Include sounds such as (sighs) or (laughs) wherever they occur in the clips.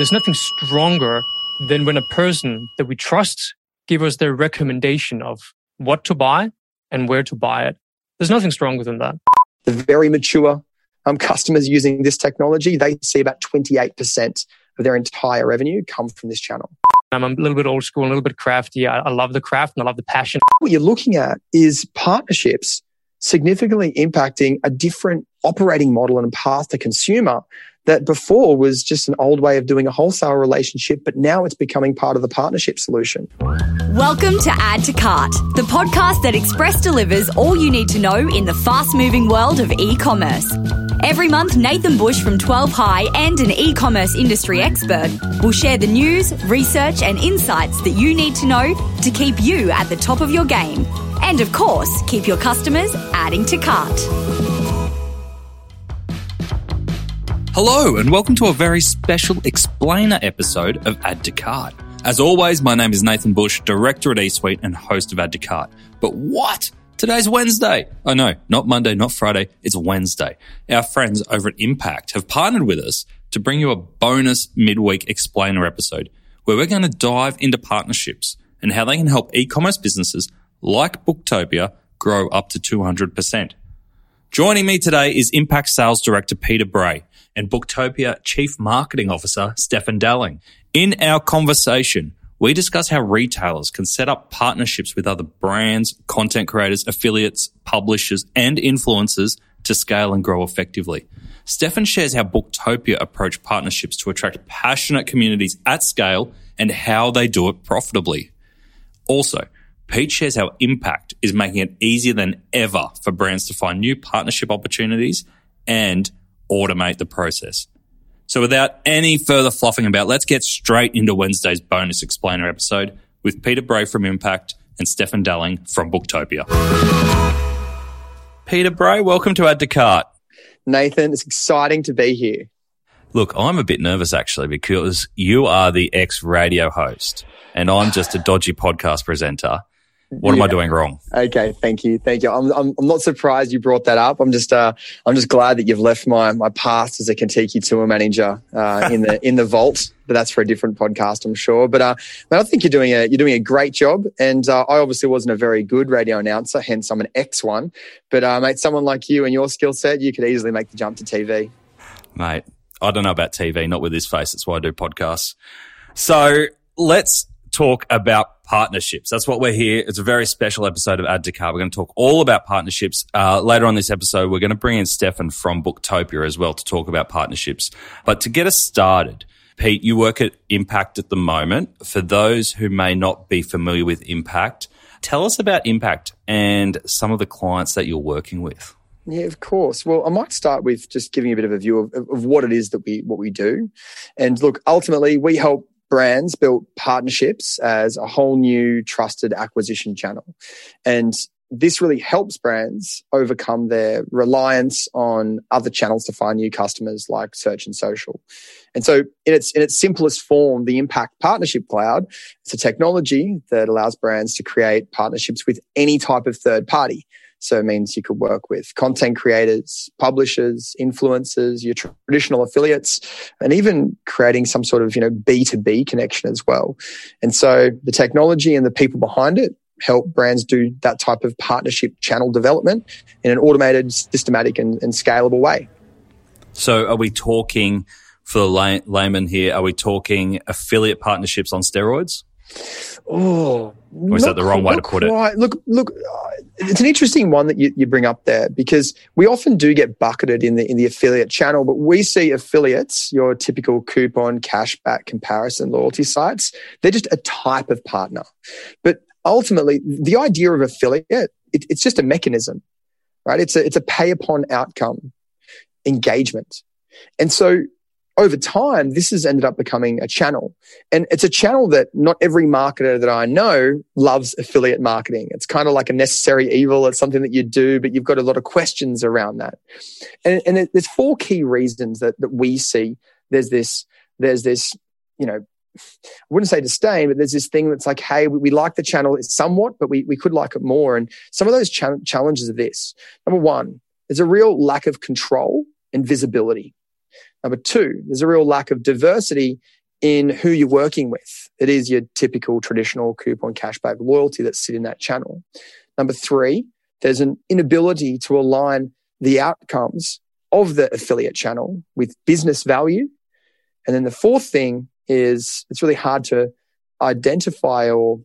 There's nothing stronger than when a person that we trust give us their recommendation of what to buy and where to buy it. There's nothing stronger than that. The very mature um, customers using this technology, they see about 28% of their entire revenue come from this channel. I'm a little bit old school, a little bit crafty. I, I love the craft and I love the passion. What you're looking at is partnerships significantly impacting a different operating model and path to consumer that before was just an old way of doing a wholesale relationship, but now it's becoming part of the partnership solution. Welcome to Add to Cart, the podcast that Express delivers all you need to know in the fast moving world of e commerce. Every month, Nathan Bush from 12 High and an e commerce industry expert will share the news, research, and insights that you need to know to keep you at the top of your game. And of course, keep your customers adding to cart. Hello, and welcome to a very special explainer episode of Add to Cart. As always, my name is Nathan Bush, director at eSuite and host of Add to Cart. But what? Today's Wednesday. Oh no, not Monday, not Friday. It's Wednesday. Our friends over at Impact have partnered with us to bring you a bonus midweek explainer episode where we're going to dive into partnerships and how they can help e-commerce businesses like Booktopia grow up to 200%. Joining me today is Impact Sales Director Peter Bray and Booktopia Chief Marketing Officer Stefan Dalling. In our conversation, we discuss how retailers can set up partnerships with other brands, content creators, affiliates, publishers, and influencers to scale and grow effectively. Stefan shares how Booktopia approach partnerships to attract passionate communities at scale and how they do it profitably. Also, Pete shares how Impact is making it easier than ever for brands to find new partnership opportunities and automate the process. So without any further fluffing about, let's get straight into Wednesday's bonus explainer episode with Peter Bray from Impact and Stefan Dalling from Booktopia. Peter Bray, welcome to Add to Cart. Nathan, it's exciting to be here. Look, I'm a bit nervous actually because you are the ex radio host and I'm just a dodgy podcast presenter. What yeah. am I doing wrong? Okay, thank you, thank you. I'm, I'm, I'm not surprised you brought that up. I'm just uh, I'm just glad that you've left my my past as a Kentucky tour manager uh, in the in the vault. But that's for a different podcast, I'm sure. But uh, I think you're doing a you're doing a great job. And uh, I obviously wasn't a very good radio announcer, hence I'm an X one. But uh, mate, someone like you and your skill set, you could easily make the jump to TV. Mate, I don't know about TV, not with this face. That's why I do podcasts. So let's talk about partnerships. That's what we're here. It's a very special episode of Add to Cart. We're going to talk all about partnerships. Uh, later on this episode, we're going to bring in Stefan from Booktopia as well to talk about partnerships. But to get us started, Pete, you work at Impact at the moment. For those who may not be familiar with Impact, tell us about Impact and some of the clients that you're working with. Yeah, of course. Well, I might start with just giving a bit of a view of, of what it is that we what we do. And look, ultimately, we help brands built partnerships as a whole new trusted acquisition channel. And this really helps brands overcome their reliance on other channels to find new customers like search and social. And so in its, in its simplest form, the Impact Partnership Cloud, it's a technology that allows brands to create partnerships with any type of third party. So it means you could work with content creators, publishers, influencers, your traditional affiliates, and even creating some sort of, you know, B2B connection as well. And so the technology and the people behind it help brands do that type of partnership channel development in an automated, systematic, and, and scalable way. So are we talking for the lay- layman here? Are we talking affiliate partnerships on steroids? Oh, or is that the wrong way to put quite. it? Look, look, it's an interesting one that you, you bring up there because we often do get bucketed in the in the affiliate channel, but we see affiliates, your typical coupon, cashback, comparison, loyalty sites. They're just a type of partner, but ultimately, the idea of affiliate it, it's just a mechanism, right? It's a it's a pay upon outcome engagement, and so over time, this has ended up becoming a channel. And it's a channel that not every marketer that I know loves affiliate marketing. It's kind of like a necessary evil. It's something that you do, but you've got a lot of questions around that. And, and there's four key reasons that, that we see. There's this, there's this, you know, I wouldn't say disdain, but there's this thing that's like, hey, we, we like the channel somewhat, but we, we could like it more. And some of those cha- challenges are this. Number one, there's a real lack of control and visibility. Number two, there's a real lack of diversity in who you're working with. It is your typical traditional coupon cashback loyalty that sit in that channel. Number three, there's an inability to align the outcomes of the affiliate channel with business value. And then the fourth thing is it's really hard to identify or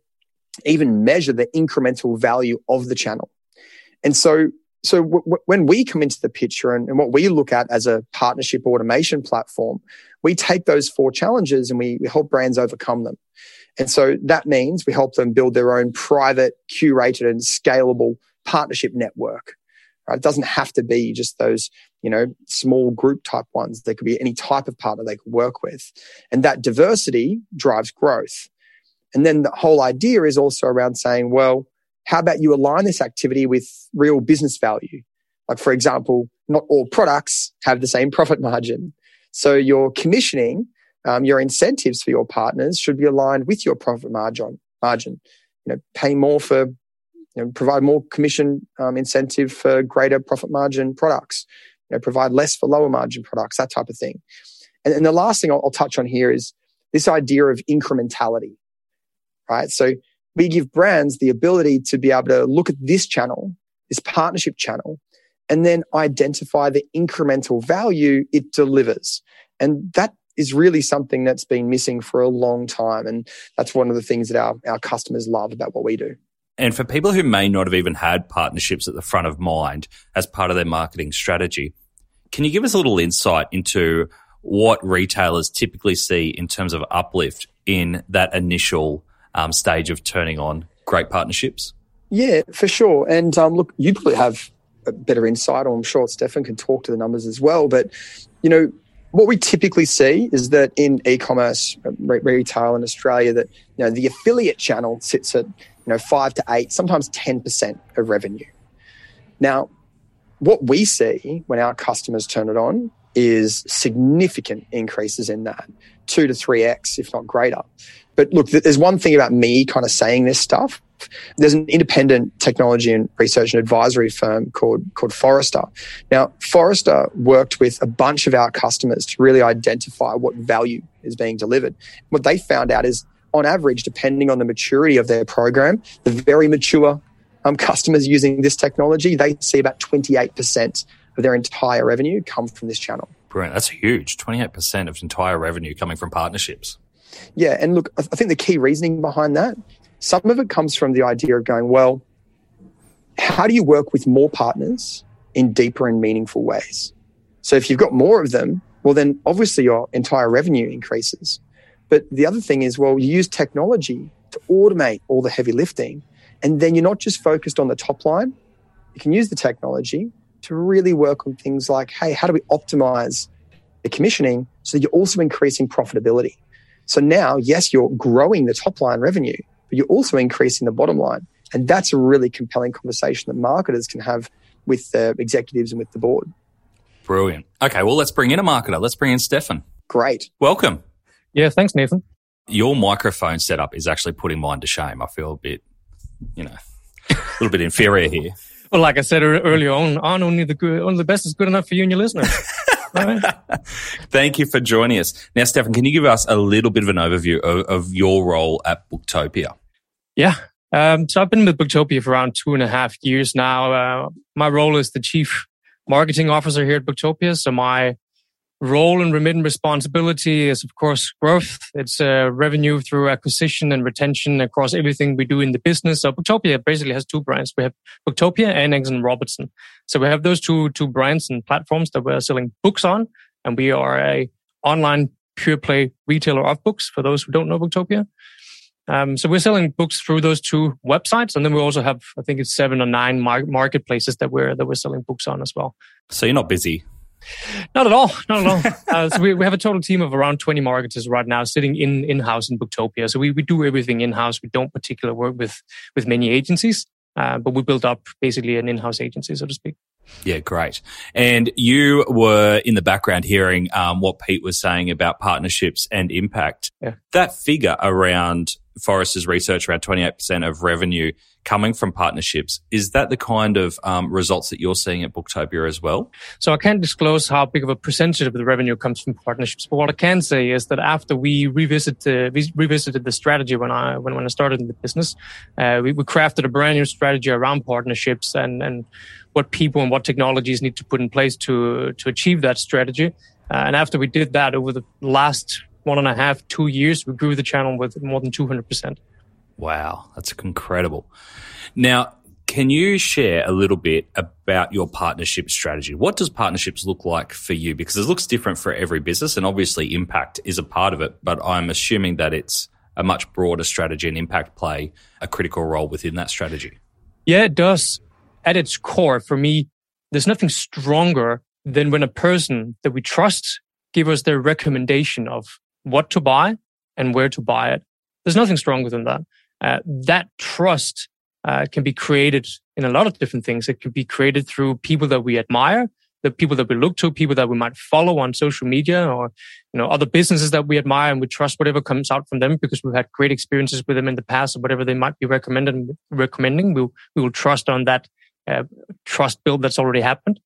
even measure the incremental value of the channel. And so, so w- when we come into the picture and, and, what we look at as a partnership automation platform, we take those four challenges and we, we help brands overcome them. And so that means we help them build their own private, curated and scalable partnership network. Right? It doesn't have to be just those, you know, small group type ones. There could be any type of partner they could work with. And that diversity drives growth. And then the whole idea is also around saying, well, how about you align this activity with real business value? Like, for example, not all products have the same profit margin. So your commissioning, um, your incentives for your partners should be aligned with your profit margin. Margin, you know, pay more for, you know, provide more commission um, incentive for greater profit margin products. You know, provide less for lower margin products, that type of thing. And, and the last thing I'll, I'll touch on here is this idea of incrementality, right? So we give brands the ability to be able to look at this channel, this partnership channel, and then identify the incremental value it delivers. And that is really something that's been missing for a long time. And that's one of the things that our, our customers love about what we do. And for people who may not have even had partnerships at the front of mind as part of their marketing strategy, can you give us a little insight into what retailers typically see in terms of uplift in that initial um, stage of turning on great partnerships? Yeah, for sure. And um, look, you probably have a better insight, or I'm sure Stefan can talk to the numbers as well. But, you know, what we typically see is that in e-commerce uh, retail in Australia, that you know the affiliate channel sits at you know five to eight, sometimes ten percent of revenue. Now, what we see when our customers turn it on is significant increases in that, two to three x, if not greater. But look, there's one thing about me kind of saying this stuff. There's an independent technology and research and advisory firm called, called Forrester. Now, Forrester worked with a bunch of our customers to really identify what value is being delivered. What they found out is, on average, depending on the maturity of their program, the very mature um, customers using this technology, they see about 28% of their entire revenue come from this channel. Brilliant. That's huge. 28% of entire revenue coming from partnerships. Yeah, and look, I think the key reasoning behind that, some of it comes from the idea of going, well, how do you work with more partners in deeper and meaningful ways? So if you've got more of them, well, then obviously your entire revenue increases. But the other thing is, well, you use technology to automate all the heavy lifting. And then you're not just focused on the top line. You can use the technology to really work on things like, hey, how do we optimize the commissioning so that you're also increasing profitability? So now, yes, you're growing the top line revenue, but you're also increasing the bottom line. And that's a really compelling conversation that marketers can have with the executives and with the board. Brilliant. Okay, well, let's bring in a marketer. Let's bring in Stefan. Great. Welcome. Yeah, thanks, Nathan. Your microphone setup is actually putting mine to shame. I feel a bit, you know, a little bit inferior here. (laughs) Well, like I said earlier on, on only the good, only the best is good enough for you and your listeners. (laughs) (laughs) Thank you for joining us. Now, Stefan, can you give us a little bit of an overview of, of your role at Booktopia? Yeah. Um, so I've been with Booktopia for around two and a half years now. Uh, my role is the chief marketing officer here at Booktopia. So my role and remit and responsibility is, of course, growth. It's uh, revenue through acquisition and retention across everything we do in the business. So Booktopia basically has two brands. We have Booktopia and Angus and Robertson. So we have those two two brands and platforms that we're selling books on, and we are a online pure play retailer of books. For those who don't know Booktopia. Um, so we're selling books through those two websites, and then we also have, I think it's seven or nine mar- marketplaces that we're that we're selling books on as well. So you're not busy not at all. Not at all. (laughs) uh, so we, we have a total team of around 20 marketers right now sitting in in-house in Booktopia. So we, we do everything in-house. We don't particularly work with, with many agencies, uh, but we built up basically an in-house agency, so to speak. Yeah, great. And you were in the background hearing um, what Pete was saying about partnerships and impact. Yeah. That figure around Forrester's research around 28% of revenue coming from partnerships. Is that the kind of um, results that you're seeing at Booktopia as well? So I can't disclose how big of a percentage of the revenue comes from partnerships, but what I can say is that after we revisit the, we revisited the strategy when I when, when I started in the business, uh, we, we crafted a brand new strategy around partnerships and and what people and what technologies need to put in place to to achieve that strategy. Uh, and after we did that over the last one and a half, two years, we grew the channel with more than 200%. Wow, that's incredible. Now, can you share a little bit about your partnership strategy? What does partnerships look like for you? Because it looks different for every business, and obviously, impact is a part of it, but I'm assuming that it's a much broader strategy and impact play a critical role within that strategy. Yeah, it does. At its core, for me, there's nothing stronger than when a person that we trust give us their recommendation of what to buy and where to buy it. There's nothing stronger than that. Uh, that trust uh, can be created in a lot of different things. It can be created through people that we admire, the people that we look to, people that we might follow on social media, or you know other businesses that we admire and we trust whatever comes out from them because we've had great experiences with them in the past, or whatever they might be recommended recommending. We we will trust on that uh, trust build that's already happened.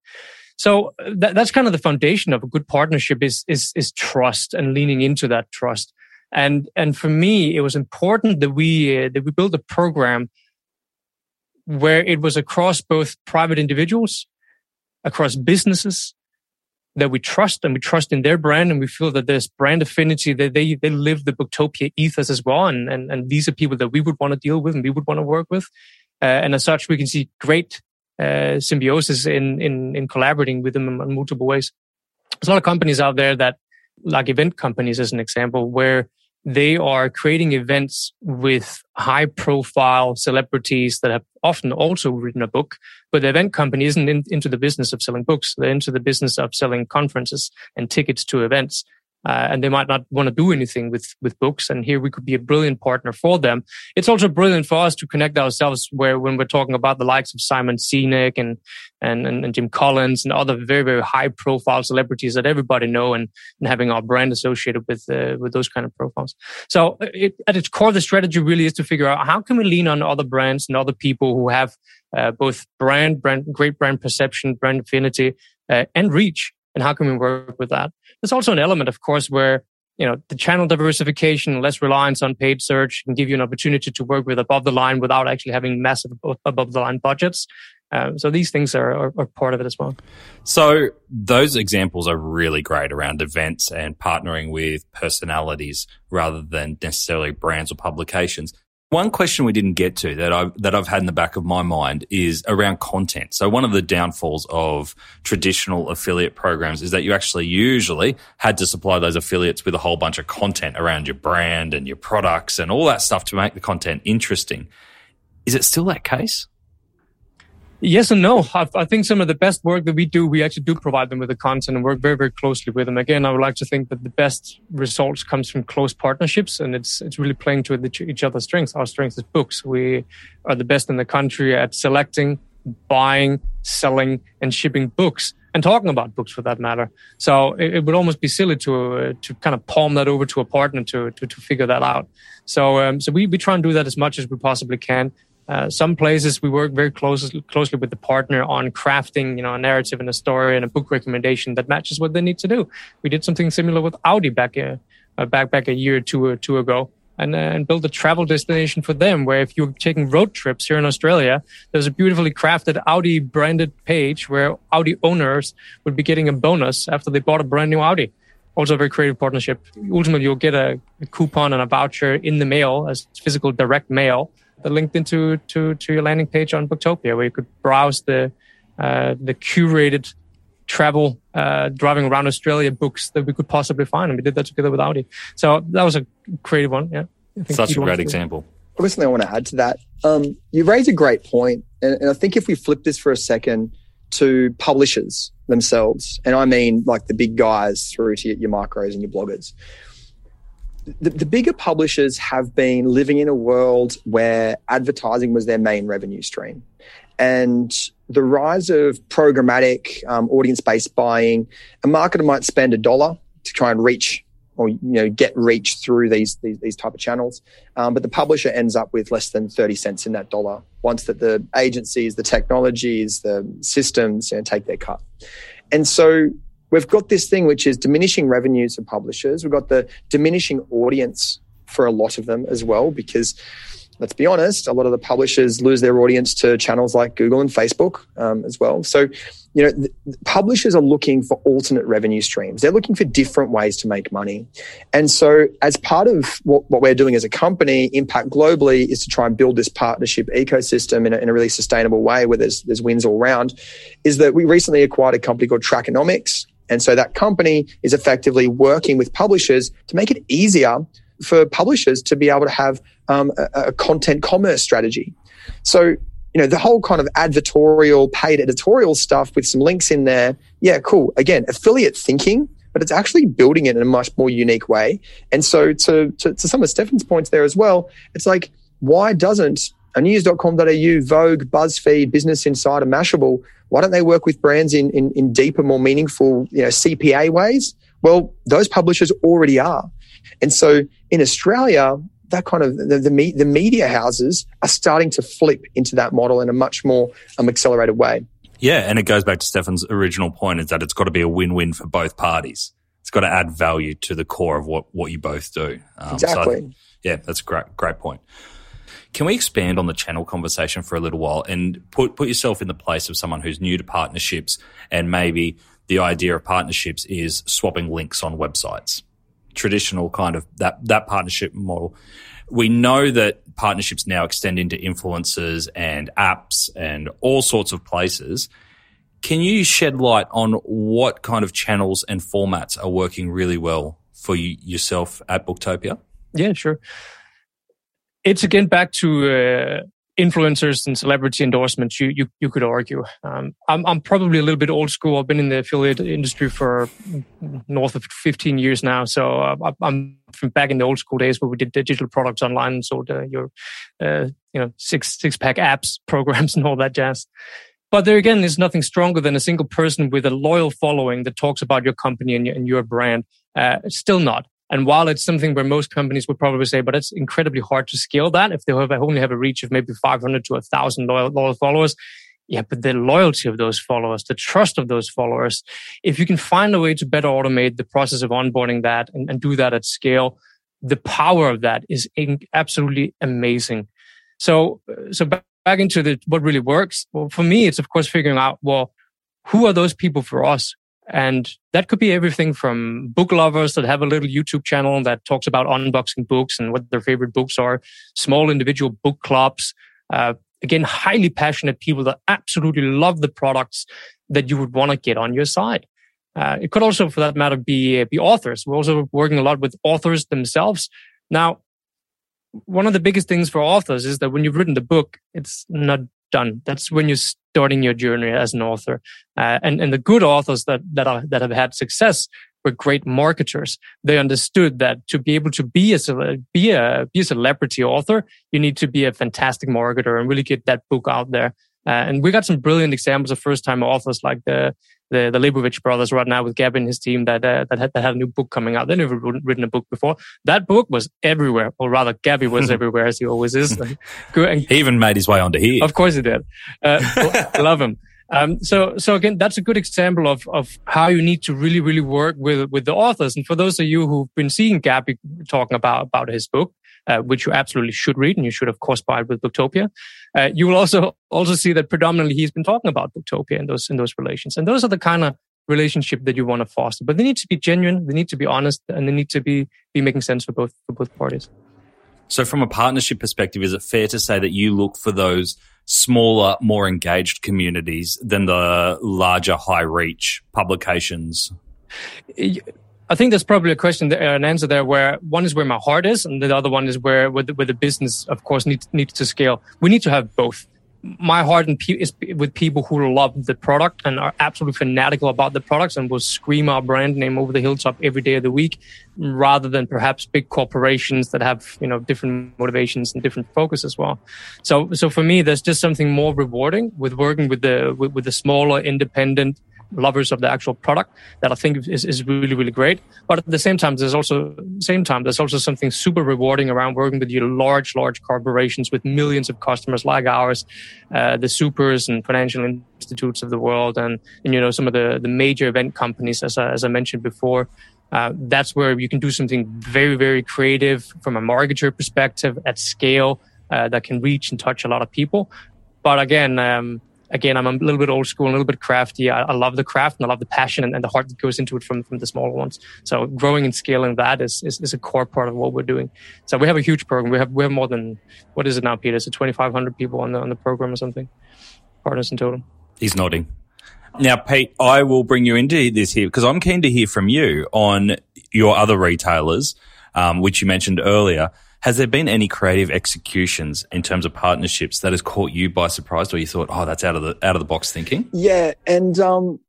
So that, that's kind of the foundation of a good partnership is, is, is trust and leaning into that trust. And, and for me, it was important that we, uh, that we build a program where it was across both private individuals, across businesses that we trust and we trust in their brand and we feel that there's brand affinity that they, they live the Booktopia ethos as well. And, and, and these are people that we would want to deal with and we would want to work with. Uh, and as such, we can see great uh, symbiosis in, in, in collaborating with them in multiple ways. There's a lot of companies out there that, like event companies as an example, where they are creating events with high profile celebrities that have often also written a book, but the event company isn't in, into the business of selling books. They're into the business of selling conferences and tickets to events uh, and they might not want to do anything with with books. And here we could be a brilliant partner for them. It's also brilliant for us to connect ourselves where when we're talking about the likes of Simon Sinek and and and, and Jim Collins and other very very high profile celebrities that everybody know and, and having our brand associated with uh, with those kind of profiles. So uh, it, at its core, the strategy really is to figure out how can we lean on other brands and other people who have uh, both brand brand great brand perception, brand affinity, uh, and reach and how can we work with that? There's also an element, of course, where you know the channel diversification, less reliance on paid search, can give you an opportunity to work with above the line without actually having massive above the line budgets. Um, so these things are, are, are, part of it as well. So those examples are really great around events and partnering with personalities rather than necessarily brands or publications. One question we didn't get to that I've, that I've had in the back of my mind is around content. So one of the downfalls of traditional affiliate programs is that you actually usually had to supply those affiliates with a whole bunch of content around your brand and your products and all that stuff to make the content interesting. Is it still that case? Yes and no. I, I, think some of the best work that we do, we actually do provide them with the content and work very, very closely with them. Again, I would like to think that the best results comes from close partnerships, and it's it's really playing to each other's strengths. Our strength is books. We are the best in the country at selecting, buying, selling, and shipping books, and talking about books for that matter. So it, it would almost be silly to uh, to kind of palm that over to a partner to to, to figure that out. So um, so we we try and do that as much as we possibly can. Uh, some places we work very closely closely with the partner on crafting, you know, a narrative and a story and a book recommendation that matches what they need to do. We did something similar with Audi back a uh, back back a year or two or two ago, and uh, and build a travel destination for them. Where if you're taking road trips here in Australia, there's a beautifully crafted Audi branded page where Audi owners would be getting a bonus after they bought a brand new Audi also a very creative partnership. Ultimately, you'll get a, a, coupon and a voucher in the mail as physical direct mail linked into to, to your landing page on Booktopia, where you could browse the uh, the curated travel uh, driving around Australia books that we could possibly find, and we did that together with Audi. So that was a creative one. Yeah, such a great example. Well, something I want to add to that. Um, you raise a great point, and, and I think if we flip this for a second to publishers themselves, and I mean like the big guys through to your micros and your bloggers the, the bigger publishers have been living in a world where advertising was their main revenue stream. And the rise of programmatic um, audience based buying, a marketer might spend a dollar to try and reach or you know get reach through these these, these type of channels. Um, but the publisher ends up with less than thirty cents in that dollar once that the agencies, the technologies, the systems you know, take their cut. And so we've got this thing which is diminishing revenues for publishers. We've got the diminishing audience for a lot of them as well because let's be honest, a lot of the publishers lose their audience to channels like Google and Facebook um, as well. So, you know, publishers are looking for alternate revenue streams. They're looking for different ways to make money. And so, as part of what, what we're doing as a company, Impact Globally, is to try and build this partnership ecosystem in a, in a really sustainable way where there's, there's wins all around, is that we recently acquired a company called Trackonomics. And so that company is effectively working with publishers to make it easier for publishers to be able to have um, a, a content commerce strategy. So, you know, the whole kind of advertorial, paid editorial stuff with some links in there. Yeah, cool. Again, affiliate thinking, but it's actually building it in a much more unique way. And so to, to, to some of Stefan's points there as well, it's like, why doesn't a news.com.au, Vogue, BuzzFeed, Business Insider, Mashable, why don't they work with brands in, in, in deeper, more meaningful, you know, CPA ways? Well, those publishers already are. And so in Australia, that kind of the, the, the, media houses are starting to flip into that model in a much more um, accelerated way. Yeah, and it goes back to Stefan's original point is that it's got to be a win-win for both parties. It's got to add value to the core of what, what you both do. Um, exactly. So yeah, that's a great great point. Can we expand on the channel conversation for a little while and put put yourself in the place of someone who's new to partnerships and maybe the idea of partnerships is swapping links on websites traditional kind of that that partnership model. We know that partnerships now extend into influencers and apps and all sorts of places. Can you shed light on what kind of channels and formats are working really well for you yourself at Booktopia? Yeah, sure. It's again back to uh, influencers and celebrity endorsements, you you, you could argue. Um, I'm I'm probably a little bit old school. I've been in the affiliate industry for north of 15 years now, so uh, I'm from back in the old school days where we did digital products online and sold uh, your uh, you know six six pack apps, (laughs) programs, and all that jazz. But there again, there's nothing stronger than a single person with a loyal following that talks about your company and your, and your brand. Uh, still not. And while it's something where most companies would probably say, but it's incredibly hard to scale that if they have, only have a reach of maybe 500 to 1,000 loyal, loyal followers. Yeah, but the loyalty of those followers, the trust of those followers, if you can find a way to better automate the process of onboarding that and, and do that at scale, the power of that is absolutely amazing. So, so back, back into the, what really works. Well, for me, it's of course figuring out, well, who are those people for us? And that could be everything from book lovers that have a little YouTube channel that talks about unboxing books and what their favorite books are, small individual book clubs, uh, again, highly passionate people that absolutely love the products that you would want to get on your side. Uh, it could also, for that matter, be, be authors. We're also working a lot with authors themselves. Now, one of the biggest things for authors is that when you've written the book, it's not done. That's when you're starting your journey as an author. Uh, and, and the good authors that, that are, that have had success were great marketers. They understood that to be able to be a, be a, be a celebrity author, you need to be a fantastic marketer and really get that book out there. Uh, and we got some brilliant examples of first time authors like the the, the Leibovich brothers right now with Gabby and his team that uh, that, had, that had a new book coming out. They never written a book before. That book was everywhere, or rather, Gabby was (laughs) everywhere as he always is. (laughs) he even made his way onto here. Of course he did. Uh, (laughs) love him. Um, so, so again, that's a good example of, of how you need to really, really work with, with the authors. And for those of you who've been seeing Gabby talking about, about his book, uh, which you absolutely should read, and you should of course buy it with Booktopia. Uh, you will also (laughs) also see that predominantly he's been talking about Booktopia in those in those relations, and those are the kind of relationship that you want to foster. But they need to be genuine, they need to be honest, and they need to be be making sense for both for both parties. So, from a partnership perspective, is it fair to say that you look for those smaller, more engaged communities than the larger, high reach publications? I think there's probably a question, there, an answer there where one is where my heart is, and the other one is where where the, where the business, of course, needs needs to scale. We need to have both. My heart is with people who love the product and are absolutely fanatical about the products and will scream our brand name over the hilltop every day of the week, rather than perhaps big corporations that have you know different motivations and different focus as well. So so for me, there's just something more rewarding with working with the with, with the smaller independent lovers of the actual product that I think is, is really, really great. But at the same time, there's also same time, there's also something super rewarding around working with you large, large corporations with millions of customers like ours, uh, the supers and financial institutes of the world and, and you know, some of the, the major event companies, as I, as I mentioned before. Uh, that's where you can do something very, very creative from a marketer perspective at scale uh, that can reach and touch a lot of people. But again, um, again, I'm a little bit old school, a little bit crafty. I, I love the craft and I love the passion and, and, the heart that goes into it from, from the smaller ones. So growing and scaling that is, is, is, a core part of what we're doing. So we have a huge program. We have, we have more than, what is it now, Peter? So 2,500 people on the, on the program or something, partners in total. He's nodding. Now, Pete, I will bring you into this here because I'm keen to hear from you on your other retailers, um, which you mentioned earlier. Has there been any creative executions in terms of partnerships that has caught you by surprise, or you thought, "Oh, that's out of the out of the box thinking"? Yeah, and um,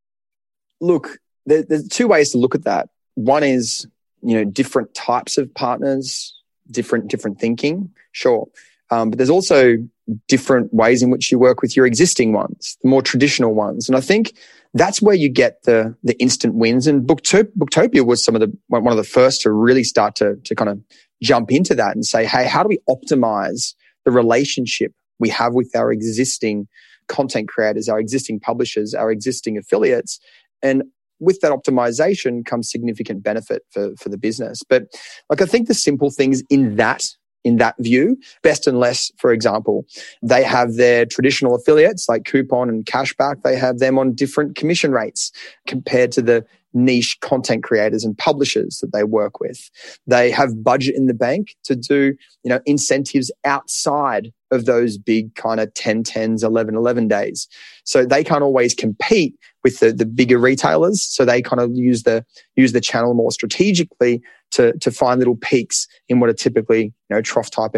look, there, there's two ways to look at that. One is you know different types of partners, different different thinking, sure, um, but there's also different ways in which you work with your existing ones, the more traditional ones, and I think that's where you get the the instant wins. And Booktopia was some of the one of the first to really start to to kind of jump into that and say, hey, how do we optimize the relationship we have with our existing content creators, our existing publishers, our existing affiliates? And with that optimization comes significant benefit for, for the business. But like I think the simple things in that in that view. Best and Less, for example, they have their traditional affiliates like Coupon and Cashback. They have them on different commission rates compared to the niche content creators and publishers that they work with. They have budget in the bank to do, you know, incentives outside of those big kind of 10 10s, 11 11 days. So they can't always compete with the, the bigger retailers. So they kind of use the, use the channel more strategically to, to find little peaks in what are typically, you know, trough type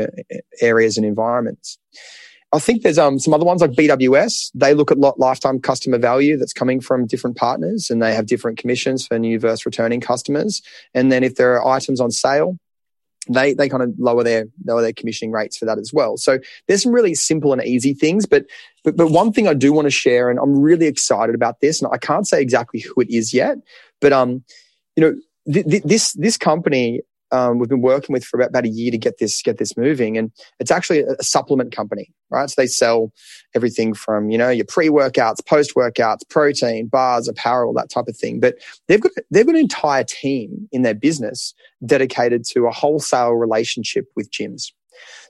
areas and environments. I think there's um, some other ones like BWS. They look at lifetime customer value that's coming from different partners and they have different commissions for new versus returning customers. And then if there are items on sale, they, they kind of lower their, lower their commissioning rates for that as well. So there's some really simple and easy things, but, but, but one thing I do want to share, and I'm really excited about this, and I can't say exactly who it is yet, but, um, you know, th- th- this, this company um, we've been working with for about, about, a year to get this get this moving, and it's actually a, a supplement company, right? So they sell everything from you know your pre workouts, post workouts, protein bars, apparel, that type of thing. But they've got they've got an entire team in their business dedicated to a wholesale relationship with gyms.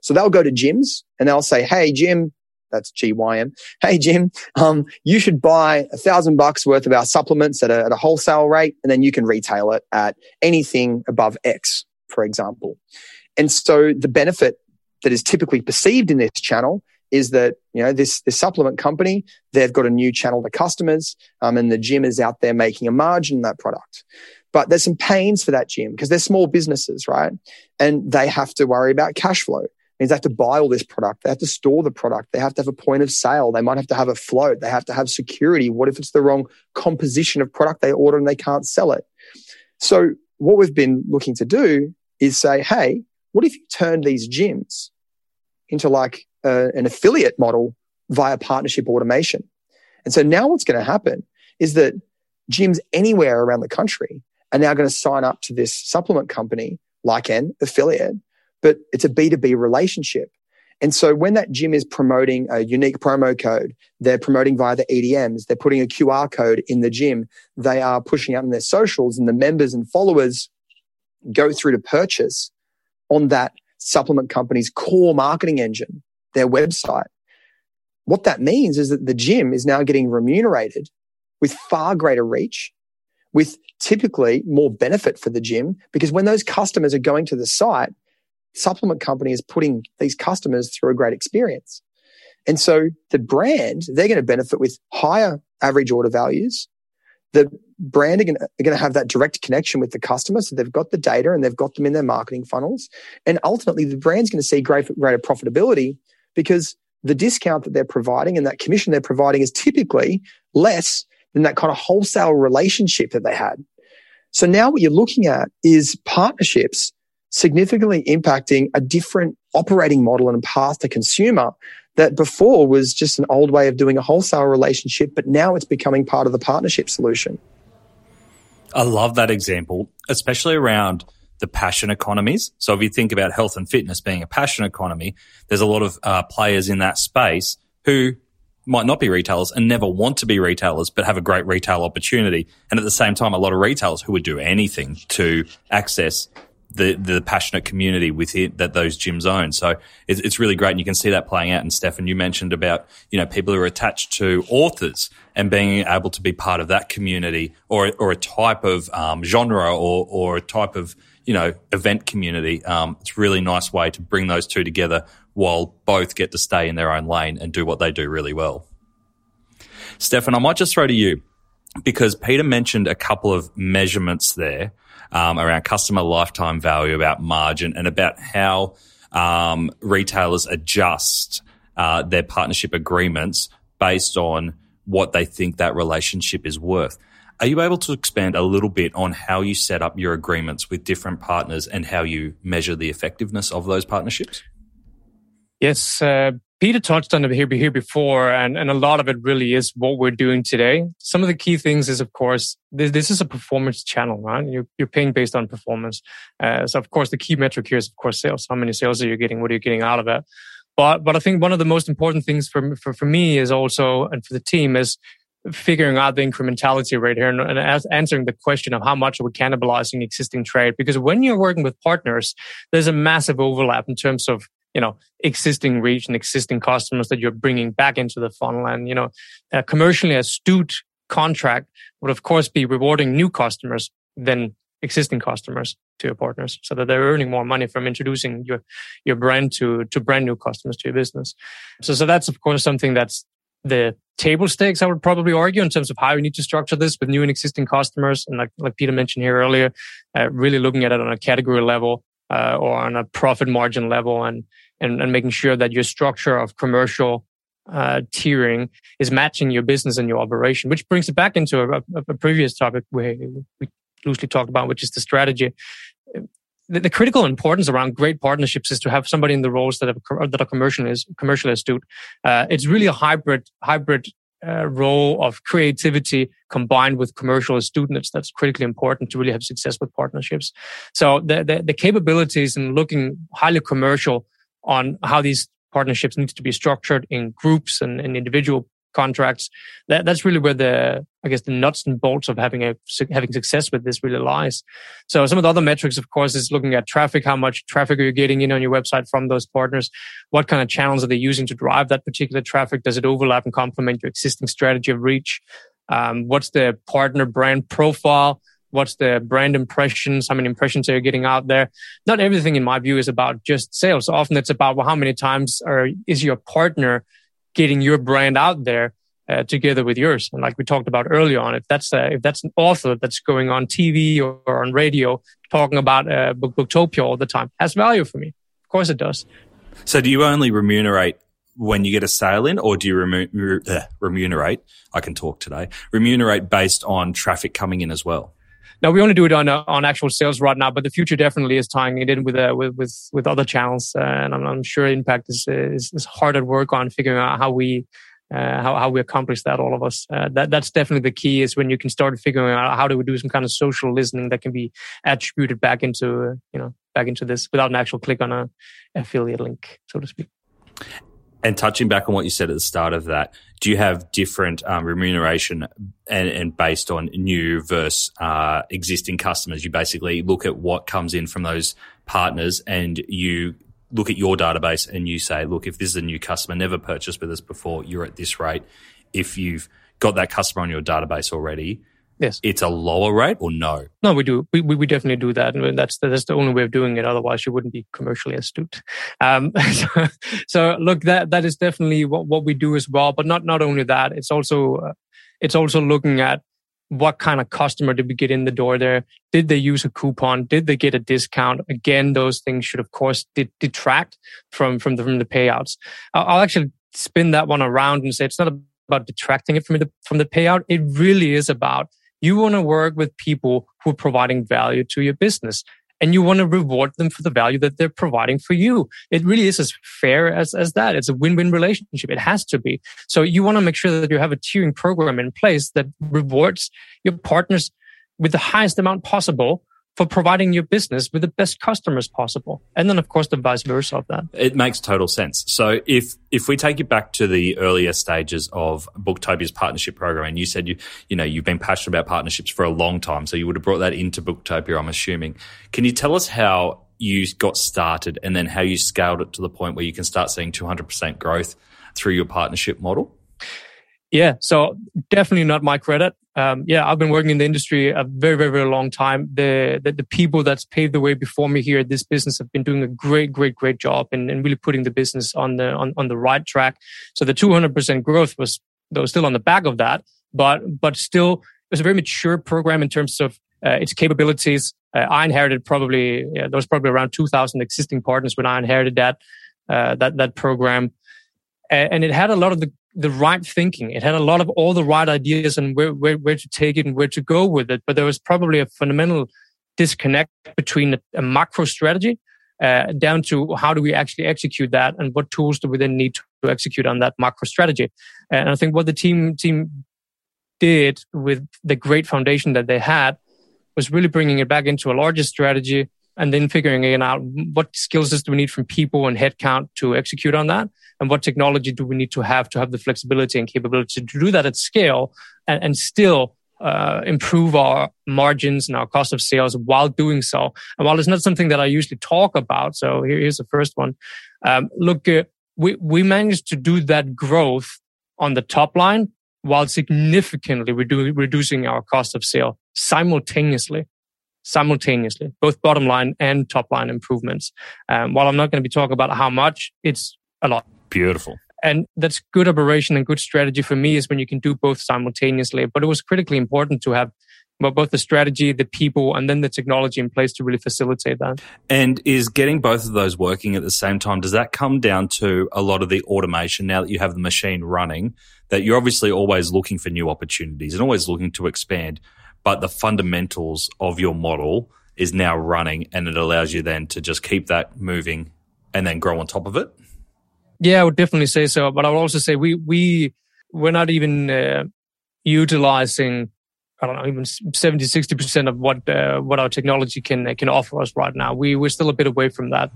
So they'll go to gyms and they'll say, "Hey, Jim." That's GYM. Hey, Jim, um, you should buy a thousand bucks worth of our supplements at a, at a wholesale rate, and then you can retail it at anything above X for example. And so the benefit that is typically perceived in this channel is that you know this this supplement company they've got a new channel to customers, um, and the gym is out there making a margin in that product. But there's some pains for that gym because they're small businesses, right? And they have to worry about cash flow. Means they have to buy all this product. They have to store the product. They have to have a point of sale. They might have to have a float. They have to have security. What if it's the wrong composition of product they order and they can't sell it? So what we've been looking to do is say, hey, what if you turn these gyms into like uh, an affiliate model via partnership automation? And so now what's going to happen is that gyms anywhere around the country are now going to sign up to this supplement company like an affiliate, but it's a B2B relationship. And so when that gym is promoting a unique promo code, they're promoting via the EDMs, they're putting a QR code in the gym, they are pushing out in their socials and the members and followers go through to purchase on that supplement company's core marketing engine, their website. What that means is that the gym is now getting remunerated with far greater reach, with typically more benefit for the gym, because when those customers are going to the site, supplement company is putting these customers through a great experience. And so the brand, they're going to benefit with higher average order values, the brand are going, to, have that direct connection with the customer. So they've got the data and they've got them in their marketing funnels. And ultimately, the brand's going to see great, greater profitability because the discount that they're providing and that commission they're providing is typically less than that kind of wholesale relationship that they had. So now what you're looking at is partnerships significantly impacting a different operating model and path to consumer that before was just an old way of doing a wholesale relationship, but now it's becoming part of the partnership solution. I love that example, especially around the passion economies. So if you think about health and fitness being a passion economy, there's a lot of uh, players in that space who might not be retailers and never want to be retailers, but have a great retail opportunity. And at the same time, a lot of retailers who would do anything to access the the passionate community within that those gyms own. So it's, it's really great, and you can see that playing out. And Stefan, you mentioned about you know people who are attached to authors and being able to be part of that community, or or a type of um, genre, or or a type of you know event community. Um, it's a really nice way to bring those two together while both get to stay in their own lane and do what they do really well. Stefan, I might just throw to you because Peter mentioned a couple of measurements there um, around customer lifetime value, about margin, and about how um, retailers adjust uh, their partnership agreements based on what they think that relationship is worth. Are you able to expand a little bit on how you set up your agreements with different partners and how you measure the effectiveness of those partnerships? Yes, uh, Peter touched on it here, here before, and, and a lot of it really is what we're doing today. Some of the key things is, of course, this, this is a performance channel, right? You're, you're paying based on performance. Uh, so, of course, the key metric here is, of course, sales. How many sales are you getting? What are you getting out of it? But, but I think one of the most important things for, for, for me is also, and for the team is figuring out the incrementality right here and, and answering the question of how much are we cannibalizing existing trade. Because when you're working with partners, there's a massive overlap in terms of you know existing reach and existing customers that you're bringing back into the funnel. And you know a commercially astute contract would of course be rewarding new customers than existing customers to your partners so that they're earning more money from introducing your your brand to to brand new customers to your business. So so that's of course something that's the table stakes i would probably argue in terms of how you need to structure this with new and existing customers. And like like peter mentioned here earlier uh, really looking at it on a category level uh, or on a profit margin level and, and, and making sure that your structure of commercial uh, tiering is matching your business and your operation, which brings it back into a, a, previous topic we, we loosely talked about, which is the strategy. The, critical importance around great partnerships is to have somebody in the roles that, have, that are commercially, commercially astute. Uh, it's really a hybrid, hybrid uh, role of creativity combined with commercial astuteness that's critically important to really have success with partnerships. So the, the, the capabilities and looking highly commercial on how these partnerships need to be structured in groups and, and individual contracts. That, that's really where the, I guess, the nuts and bolts of having a, having success with this really lies. So some of the other metrics, of course, is looking at traffic. How much traffic are you getting in on your website from those partners? What kind of channels are they using to drive that particular traffic? Does it overlap and complement your existing strategy of reach? Um, what's the partner brand profile? What's the brand impressions? How many impressions are you getting out there? Not everything, in my view, is about just sales. Often it's about well, how many times are, is your partner getting your brand out there uh, together with yours. And like we talked about earlier on, if that's a, if that's an author that's going on TV or, or on radio talking about uh, Book, Booktopia all the time, has value for me. Of course, it does. So, do you only remunerate when you get a sale in, or do you remu- uh, remunerate? I can talk today. Remunerate based on traffic coming in as well. Now we only do it on uh, on actual sales right now, but the future definitely is tying it in with uh, with, with with other channels, uh, and I'm, I'm, sure Impact is, is, is hard at work on figuring out how we uh, how how we accomplish that. All of us. Uh, that that's definitely the key is when you can start figuring out how do we do some kind of social listening that can be attributed back into uh, you know back into this without an actual click on a affiliate link, so to speak. And touching back on what you said at the start of that, do you have different um, remuneration and, and, based on new versus uh, existing customers? You basically look at what comes in from those partners and you look at your database and you say, look, if this is a new customer, never purchased with us before, you're at this rate. If you've got that customer on your database already, Yes. It's a lower rate or no? No, we do. We, we, we definitely do that. And that's the, that's the only way of doing it. Otherwise, you wouldn't be commercially astute. Um, (laughs) so, so, look, that, that is definitely what, what we do as well. But not, not only that, it's also, uh, it's also looking at what kind of customer did we get in the door there? Did they use a coupon? Did they get a discount? Again, those things should, of course, detract from, from the, from the payouts. I'll, I'll actually spin that one around and say it's not about detracting it from the, from the payout. It really is about you want to work with people who are providing value to your business. and you want to reward them for the value that they're providing for you. It really is as fair as, as that. It's a win-win relationship. It has to be. So you want to make sure that you have a tiering program in place that rewards your partners with the highest amount possible for providing your business with the best customers possible. And then of course the vice versa of that. It makes total sense. So if if we take it back to the earlier stages of Booktopia's partnership program and you said you you know you've been passionate about partnerships for a long time, so you would have brought that into Booktopia, I'm assuming. Can you tell us how you got started and then how you scaled it to the point where you can start seeing 200% growth through your partnership model? Yeah, so definitely not my credit. Um, yeah, I've been working in the industry a very, very, very long time. The, the, the people that's paved the way before me here at this business have been doing a great, great, great job and, and really putting the business on the on, on the right track. So the 200% growth was was still on the back of that, but but still it was a very mature program in terms of uh, its capabilities. Uh, I inherited probably yeah, there was probably around 2,000 existing partners when I inherited that uh, that that program, and it had a lot of the the right thinking. It had a lot of all the right ideas and where, where, where to take it and where to go with it. But there was probably a fundamental disconnect between a, a macro strategy uh, down to how do we actually execute that and what tools do we then need to, to execute on that macro strategy. And I think what the team team did with the great foundation that they had was really bringing it back into a larger strategy and then figuring out what skills do we need from people and headcount to execute on that and what technology do we need to have to have the flexibility and capability to do that at scale and, and still uh, improve our margins and our cost of sales while doing so. And while it's not something that I usually talk about, so here's the first one. Um, look, uh, we, we managed to do that growth on the top line while significantly redu- reducing our cost of sale simultaneously simultaneously, both bottom line and top line improvements. Um, while I'm not going to be talking about how much, it's a lot. Beautiful. And that's good operation and good strategy for me is when you can do both simultaneously. But it was critically important to have both the strategy, the people, and then the technology in place to really facilitate that. And is getting both of those working at the same time, does that come down to a lot of the automation now that you have the machine running? That you're obviously always looking for new opportunities and always looking to expand but the fundamentals of your model is now running and it allows you then to just keep that moving and then grow on top of it? Yeah, I would definitely say so. But I would also say we, we, we're not even uh, utilizing, I don't know, even 70, 60% of what, uh, what our technology can, can offer us right now. We, we're still a bit away from that.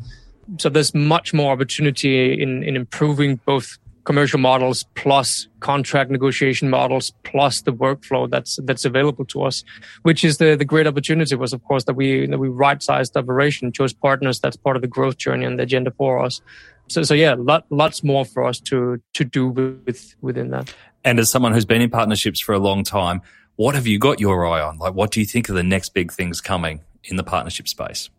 So there's much more opportunity in, in improving both commercial models plus contract negotiation models plus the workflow that's that's available to us which is the the great opportunity was of course that we that we right sized the operation chose partners. That's part of the growth journey and the agenda for us. So so yeah lot, lots more for us to to do with within that. And as someone who's been in partnerships for a long time what have you got your eye on? Like what do you think are the next big things coming in the partnership space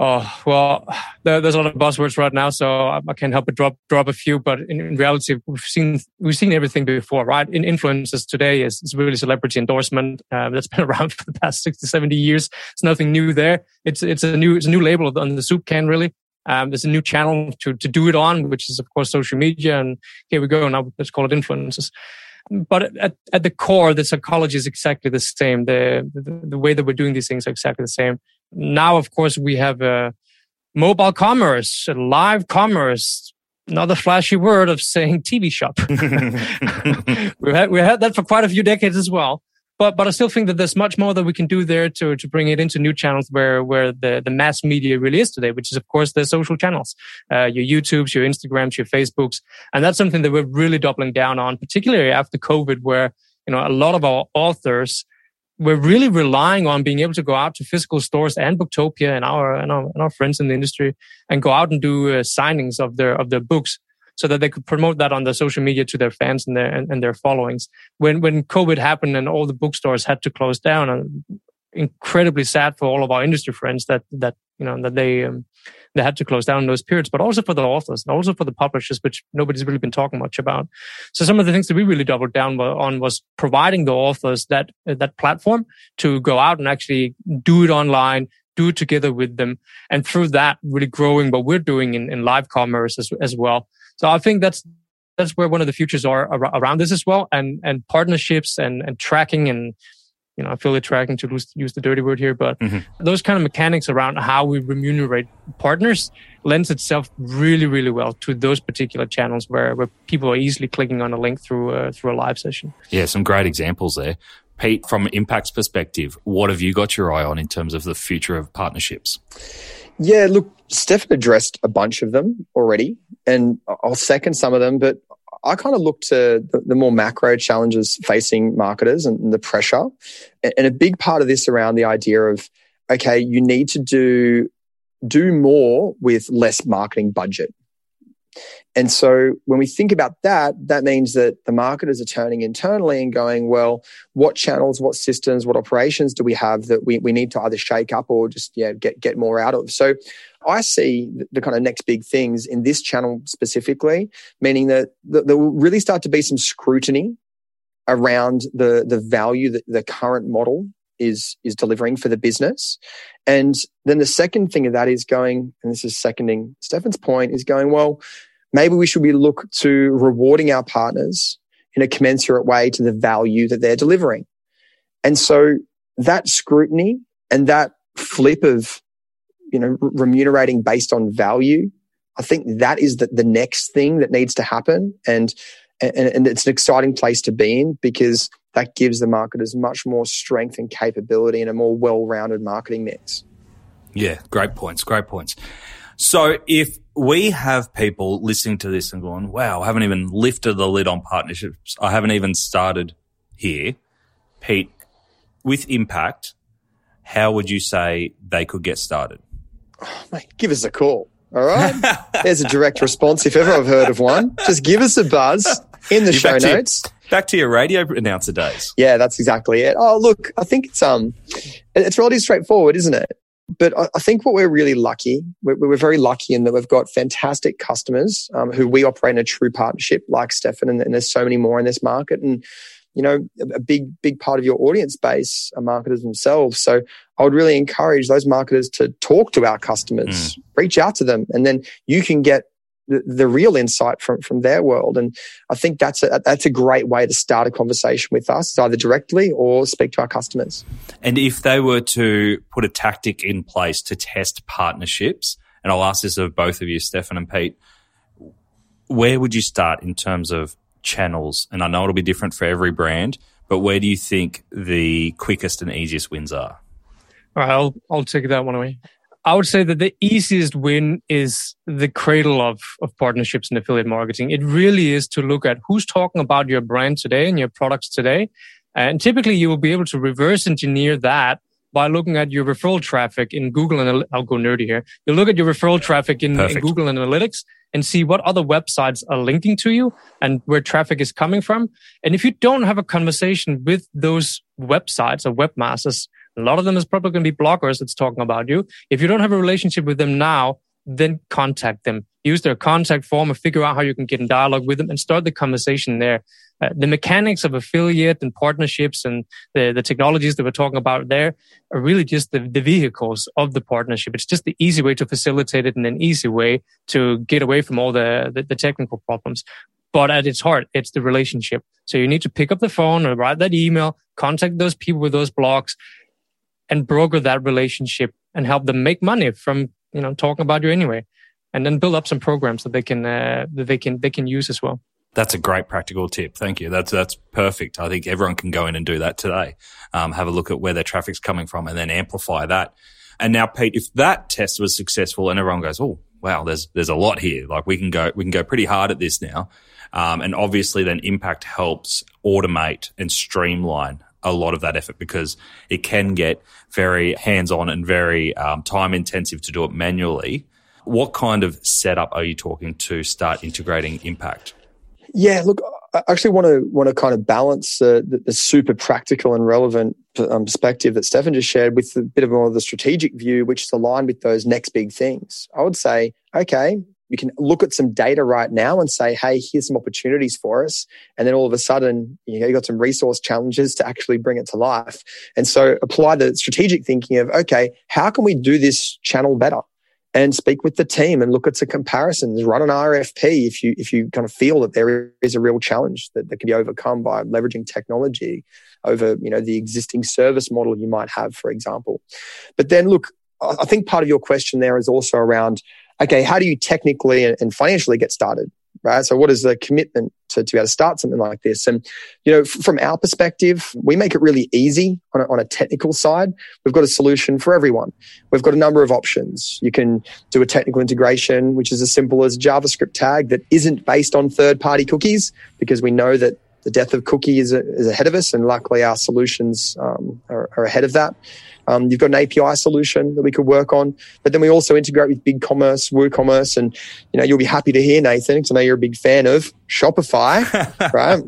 Oh well, there's a lot of buzzwords right now, so I can't help but drop drop a few. But in, in reality, we've seen we've seen everything before, right? In influencers today is, is really celebrity endorsement. Uh, that's (laughs) been around for the past 60, 70 years. It's nothing new there. It's it's a new it's a new label on the soup can, really. Um, there's a new channel to to do it on, which is of course social media, and here we go. Now let's call it influencers but at, at the core, the psychology is exactly the same. The, the, the way that we're doing these things are exactly the same. Now, of course, we have uh, mobile commerce, live commerce, another flashy word of saying TV shop. (laughs) (laughs) we had we had that for quite a few decades as well. But but I still think that there's much more that we can do there to to bring it into new channels where where the the mass media really is today, which is of course the social channels, uh, your YouTubes, your Instagrams, your Facebooks, and that's something that we're really doubling down on, particularly after COVID, where you know a lot of our authors we're really relying on being able to go out to physical stores and Booktopia and our and our, and our friends in the industry and go out and do uh, signings of their of their books so that they could promote that on their social media to their fans and their and, and their followings. When when COVID happened and all the bookstores had to close down, incredibly sad for all of our industry friends that that you know that they um, they had to close down those periods, but also for the authors and also for the publishers, which nobody's really been talking much about. So some of the things that we really doubled down on was providing the authors that that platform to go out and actually do it online, do it together with them, and through that, really growing what we're doing in, in live commerce as, as well. So I think that's that's where one of the futures are around this as well, and and partnerships and and tracking and you know, affiliate tracking to use, use the dirty word here, but mm-hmm. those kind of mechanics around how we remunerate partners lends itself really, really well to those particular channels where, where people are easily clicking on a link through, uh, through a live session. Yeah, some great examples there. Pete, from Impact's perspective, what have you got your eye on in terms of the future of partnerships? Yeah, look, Stefan addressed a bunch of them already, and I'll second some of them, but I kind of look to the, the, more macro challenges facing marketers and the pressure. And a big part of this around the idea of, okay, you need to do, do more with less marketing budget. And so when we think about that, that means that the marketers are turning internally and going, well, what channels, what systems, what operations do we have that we, we need to either shake up or just yeah, get, get more out of? So I see the, kind of next big things in this channel specifically, meaning that there will really start to be some scrutiny around the, the value that the current model is is delivering for the business. And then the second thing of that is going, and this is seconding Stefan's point, is going, well, maybe we should be look to rewarding our partners in a commensurate way to the value that they're delivering. And so that scrutiny and that flip of, you know, remunerating based on value, I think that is the, the next thing that needs to happen. And, and, and it's an exciting place to be in because that gives the marketers much more strength and capability and a more well-rounded marketing mix. Yeah, great points. Great points. So if we have people listening to this and going, wow, I haven't even lifted the lid on partnerships. I haven't even started here. Pete, with impact, how would you say they could get started? Oh, (sighs) mate, give us a call. All right. (laughs) There's a direct response if ever I've heard of one. Just give us a buzz in the You're show back notes. To your, back to your radio announcer days. Yeah, that's exactly it. Oh, look, I think it's um, it's relatively straightforward, isn't it? but I think what we're really lucky, we're, we're, very lucky in that we've got fantastic customers um, who we operate in a true partnership, like Stefan, and, and, there's so many more in this market. And you know, a big big part of your audience base are marketers themselves. So I would really encourage those marketers to talk to our customers, mm. reach out to them, and then you can get the, the real insight from from their world. And I think that's a that's a great way to start a conversation with us, either directly or speak to our customers. And if they were to put a tactic in place to test partnerships, and I'll ask this of both of you, Stefan and Pete, where would you start in terms of channels? And I know it'll be different for every brand, but where do you think the quickest and easiest wins are? All right, I'll I'll take that one away. I would say that the easiest win is the cradle of, of partnerships and affiliate marketing. It really is to look at who's talking about your brand today and your products today. And typically you will be able to reverse engineer that by looking at your referral traffic in Google and I'll go nerdy here. You look at your referral traffic in, in, Google Analytics and see what other websites are linking to you and where traffic is coming from. And if you don't have a conversation with those websites or webmasters, a lot of them is probably going to be bloggers that's talking about you. If you don't have a relationship with them now, then contact them. Use their contact form and figure out how you can get in dialogue with them and start the conversation there. Uh, the mechanics of affiliate and partnerships and the, the technologies that we're talking about there are really just the, the vehicles of the partnership. It's just the easy way to facilitate it and an easy way to get away from all the, the, the technical problems. But at its heart, it's the relationship. So you need to pick up the phone or write that email, contact those people with those blogs and broker that relationship and help them make money from you know talking about you anyway and then build up some programs that they can uh, that they can they can use as well that's a great practical tip. Thank you. That's that's perfect. I think everyone can go in and do that today. Um, have a look at where their traffic's coming from, and then amplify that. And now, Pete, if that test was successful, and everyone goes, "Oh, wow, there's there's a lot here. Like we can go we can go pretty hard at this now." Um, and obviously, then impact helps automate and streamline a lot of that effort because it can get very hands on and very um, time intensive to do it manually. What kind of setup are you talking to start integrating impact? Yeah, look, I actually want to want to kind of balance the, the, super practical and relevant um, perspective that Stefan just shared with a bit of more of the strategic view, which is aligned with those next big things. I would say, okay, you can look at some data right now and say, hey, here's some opportunities for us. And then all of a sudden, you know, you got some resource challenges to actually bring it to life. And so apply the strategic thinking of, okay, how can we do this channel better? And speak with the team and look at some comparisons. Run an RFP if you if you kind of feel that there is a real challenge that, that can be overcome by leveraging technology. over, you know, the existing service model you might have, for example. But then look, I think part of your question there is also around, okay, how do you technically and financially get started? right? So what is the commitment to, to be able to start something like this? And, you know, from our perspective, we make it really easy on a, on a technical side. We've got a solution for everyone. We've got a number of options. You can do a technical integration, which is as simple as JavaScript tag that isn't based on third party cookies because we know that the death of cookie is, is ahead of us. And luckily our solutions um, are, are ahead of that. Um, you've got an API solution that we could work on, but then we also integrate with BigCommerce, WooCommerce, and you know you'll be happy to hear Nathan because I know you're a big fan of Shopify, (laughs) right?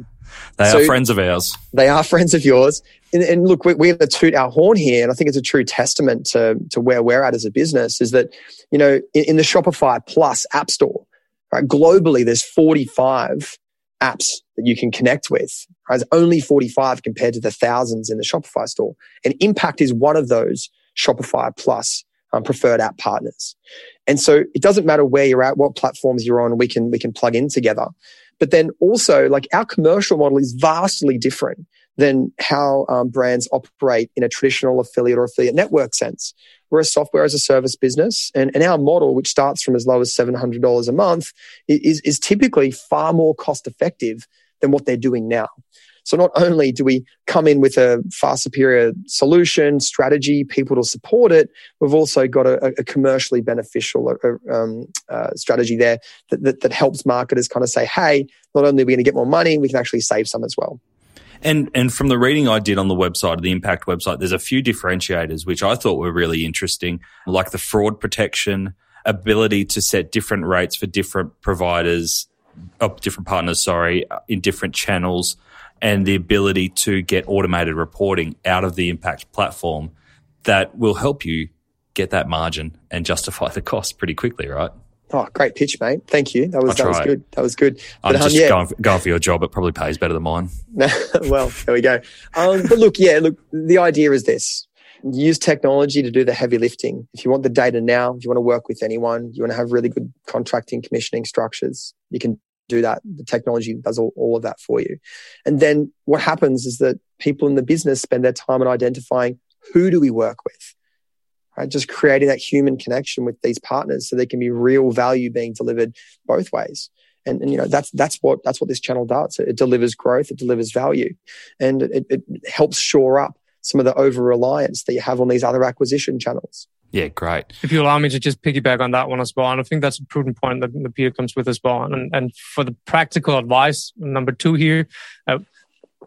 they so are friends of ours. They are friends of yours. And, and look, we, we have to toot our horn here, and I think it's a true testament to to where we're at as a business. Is that you know in, in the Shopify Plus App Store, right? Globally, there's 45 apps that you can connect with. There's only 45 compared to the thousands in the Shopify store. And Impact is one of those Shopify Plus um, preferred app partners. And so it doesn't matter where you're at, what platforms you're on, we can, we can plug in together. But then also like our commercial model is vastly different than how um, brands operate in a traditional affiliate or affiliate network sense. We're a software as a service business, and, and our model, which starts from as low as $700 a month, is, is typically far more cost effective than what they're doing now. So not only do we come in with a far superior solution, strategy, people to support it, we've also got a, a commercially beneficial uh, um, uh, strategy there that, that, that helps marketers kind of say, hey, not only are we going to get more money, we can actually save some as well. And and from the reading I did on the website, the Impact website, there's a few differentiators which I thought were really interesting, like the fraud protection, ability to set different rates for different providers, oh, different partners, sorry, in different channels, and the ability to get automated reporting out of the Impact platform that will help you get that margin and justify the cost pretty quickly, right? Oh, great pitch, mate. Thank you. That was that was good. That was good. I'm but, um, just yeah. going, for, going for your job. It probably pays better than mine. (laughs) well, there we go. Um, but look, yeah, look, the idea is this. Use technology to do the heavy lifting. If you want the data now, if you want to work with anyone, you want to have really good contracting, commissioning structures, you can do that. The technology does all, all of that for you. And then what happens is that people in the business spend their time on identifying who do we work with? right? Just creating that human connection with these partners so there can be real value being delivered both ways. And, and, you know that's that's what that's what this channel does. It delivers growth, it delivers value, and it, it helps shore up some of the over reliance that you have on these other acquisition channels. Yeah, great. If you allow me to just piggyback on that one as well, and I think that's a prudent point that, that Peter comes with as well. And, and for the practical advice, number two here, uh,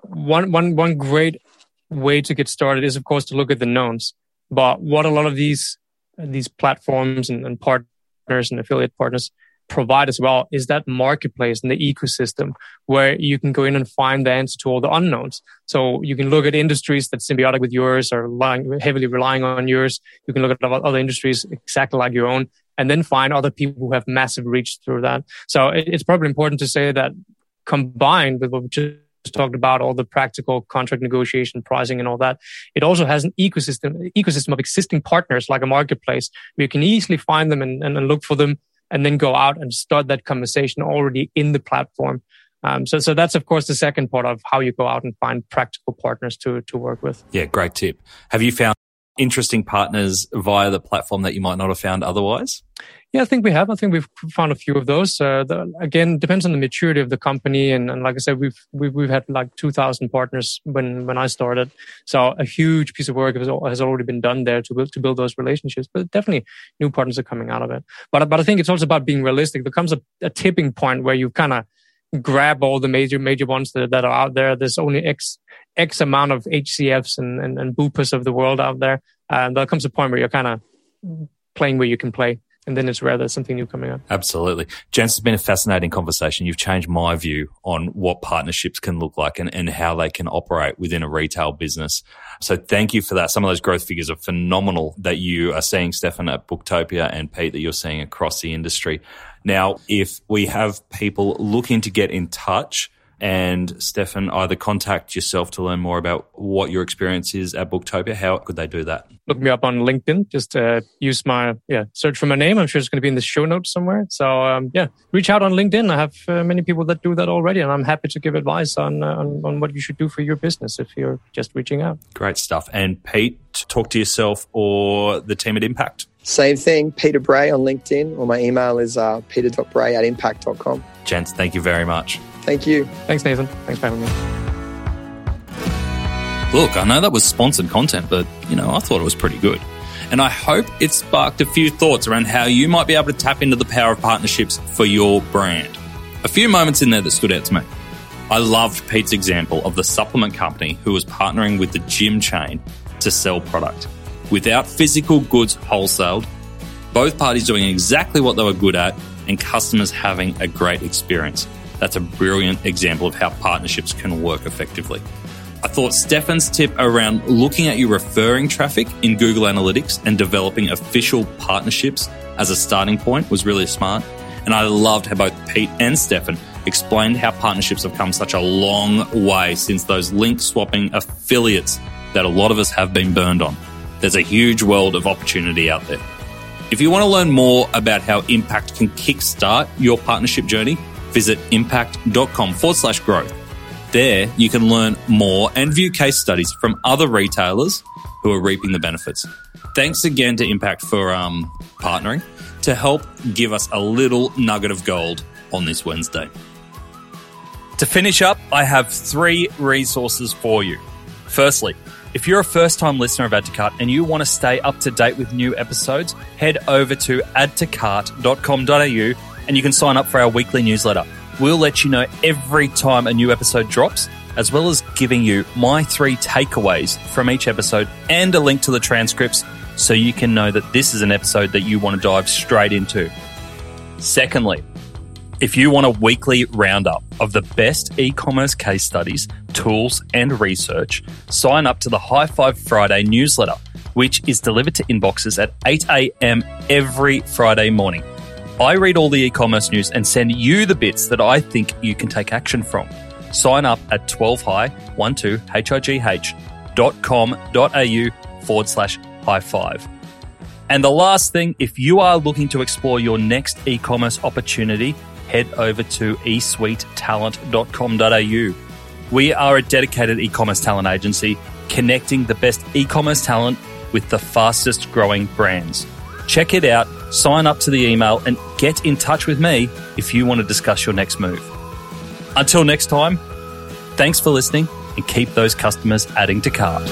one one one great way to get started is of course to look at the knowns. But what a lot of these these platforms and, and partners and affiliate partners provide as well is that marketplace and the ecosystem where you can go in and find the answer to all the unknowns. So you can look at industries that symbiotic with yours or relying, heavily relying on yours. You can look at other industries exactly like your own and then find other people who have massive reach through that. So it's probably important to say that combined with what we just talked about all the practical contract negotiation, pricing, and all that. It also has an ecosystem ecosystem of existing partners like a marketplace where you can easily find them and, and look for them, and then go out and start that conversation already in the platform. Um, so, so that's of course the second part of how you go out and find practical partners to to work with. Yeah, great tip. Have you found interesting partners via the platform that you might not have found otherwise? Yeah, I think we have. I think we've found a few of those. Uh, the, again, depends on the maturity of the company, and, and like I said, we've we've, we've had like two thousand partners when when I started. So a huge piece of work has, has already been done there to build to build those relationships. But definitely, new partners are coming out of it. But but I think it's also about being realistic. There comes a, a tipping point where you kind of grab all the major major ones that, that are out there. There's only X X amount of HCFs and and, and Boopers of the world out there, and there comes a point where you're kind of playing where you can play and then it's rare there's something new coming up. Absolutely. Gents, it's been a fascinating conversation. You've changed my view on what partnerships can look like and, and how they can operate within a retail business. So thank you for that. Some of those growth figures are phenomenal that you are seeing, Stefan, at Booktopia and Pete, that you're seeing across the industry. Now, if we have people looking to get in touch and Stefan either contact yourself to learn more about what your experience is at Booktopia, how could they do that? Look me up on LinkedIn. Just uh, use my yeah search for my name. I'm sure it's going to be in the show notes somewhere. So um, yeah, reach out on LinkedIn. I have uh, many people that do that already, and I'm happy to give advice on, uh, on on what you should do for your business if you're just reaching out. Great stuff. And Pete, talk to yourself or the team at Impact. Same thing, Peter Bray on LinkedIn, or my email is uh, peter.bray at impact.com. Gents, thank you very much. Thank you. Thanks, Nathan. Thanks for having me. Look, I know that was sponsored content, but you know, I thought it was pretty good. And I hope it sparked a few thoughts around how you might be able to tap into the power of partnerships for your brand. A few moments in there that stood out to me. I loved Pete's example of the supplement company who was partnering with the gym chain to sell product. Without physical goods wholesaled, both parties doing exactly what they were good at and customers having a great experience. That's a brilliant example of how partnerships can work effectively. I thought Stefan's tip around looking at your referring traffic in Google Analytics and developing official partnerships as a starting point was really smart. And I loved how both Pete and Stefan explained how partnerships have come such a long way since those link swapping affiliates that a lot of us have been burned on. There's a huge world of opportunity out there. If you want to learn more about how Impact can kickstart your partnership journey, visit impact.com forward slash growth. There, you can learn more and view case studies from other retailers who are reaping the benefits. Thanks again to Impact for um, partnering to help give us a little nugget of gold on this Wednesday. To finish up, I have three resources for you. Firstly, if you're a first time listener of Add to Cart and you want to stay up to date with new episodes, head over to addtocart.com.au and you can sign up for our weekly newsletter. We'll let you know every time a new episode drops, as well as giving you my three takeaways from each episode and a link to the transcripts so you can know that this is an episode that you want to dive straight into. Secondly, if you want a weekly roundup of the best e commerce case studies, tools, and research, sign up to the High Five Friday newsletter, which is delivered to inboxes at 8 a.m. every Friday morning. I read all the e commerce news and send you the bits that I think you can take action from. Sign up at 12high12high.com.au forward slash high five. And the last thing, if you are looking to explore your next e commerce opportunity, head over to esuitetalent.com.au. We are a dedicated e commerce talent agency connecting the best e commerce talent with the fastest growing brands. Check it out, sign up to the email, and get in touch with me if you want to discuss your next move. Until next time, thanks for listening and keep those customers adding to cart.